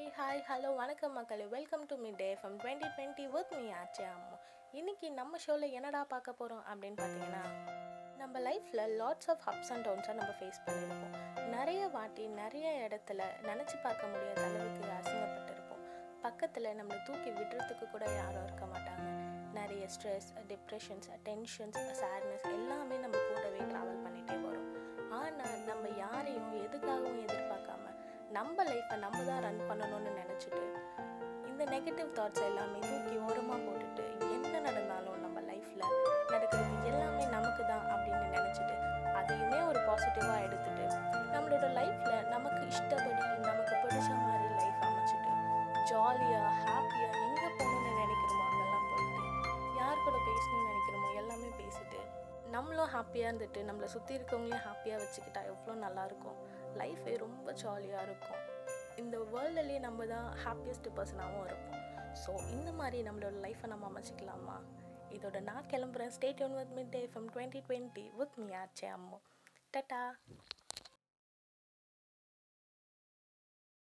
Hey hi hello வணக்கம் மக்களே. Welcome to mid day from twenty twenty with me Aache Amma. இன்னைக்கு நம்ம ஷோவில் என்னடா பார்க்க போகிறோம் அப்படின்னு பார்த்தீங்கன்னா நம்ம லைஃப்பில் லாட்ஸ் ஆஃப் அப்ஸ் அண்ட் டவுன்ஸாக நம்ம ஃபேஸ் பண்ணியிருப்போம் நிறைய வாட்டி நிறைய இடத்துல நினச்சி பார்க்க முடியாத அளவுக்கு அசிங்கப்பட்டிருப்போம். பக்கத்தில் நம்மளை தூக்கி விடுறதுக்கு கூட யாரும் இருக்க மாட்டாங்க. நிறைய ஸ்ட்ரெஸ் டிப்ரெஷன்ஸ் டென்ஷன்ஸ் சேட்னஸ் எல்லாமே நம்ம கூடவே ட்ராவல் பண்ணிகிட்டே வரும். ஆனால் நம்ம யாரையும் எதுக்காகவும் நம்ம லைஃப்பை நம்ம தான் ரன் பண்ணணும்னு நினச்சிட்டு இந்த நெகட்டிவ் தாட்ஸ் எல்லாமே தூக்கி ஓரமாக போட்டுட்டு என்ன நடந்தாலும் நம்ம லைஃப்பில் நடக்கிறது எல்லாமே நமக்கு தான் அப்படின்னு நினச்சிட்டு அதையுமே ஒரு பாசிட்டிவாக எடுத்துட்டு நம்மளோட லைஃப்பில் நமக்கு இஷ்டப்படி நமக்கு பிடிச்ச மாதிரி லைஃப் அமைச்சிட்டு ஜாலியாக ஹாப்பியாக எங்கே போ நம்மளும் ஹாப்பியாக இருந்துட்டு நம்மளை சுற்றி இருக்கவங்களையும் ஹாப்பியாக வச்சுக்கிட்டா எவ்வளோ நல்லாயிருக்கும்? லைஃபே ரொம்ப ஜாலியாக இருக்கும். இந்த வேர்ல்டுலேயே நம்ம தான் ஹாப்பியஸ்ட் பர்சனாகவும் இருப்போம். ஸோ இந்த மாதிரி நம்மளோட லைஃப்பை நம்ம அமைச்சிக்கலாமா? இதோட நான் கிளம்புறேன். Stay Yoon with mid day from twenty twenty with me Aache Ammu. Tata.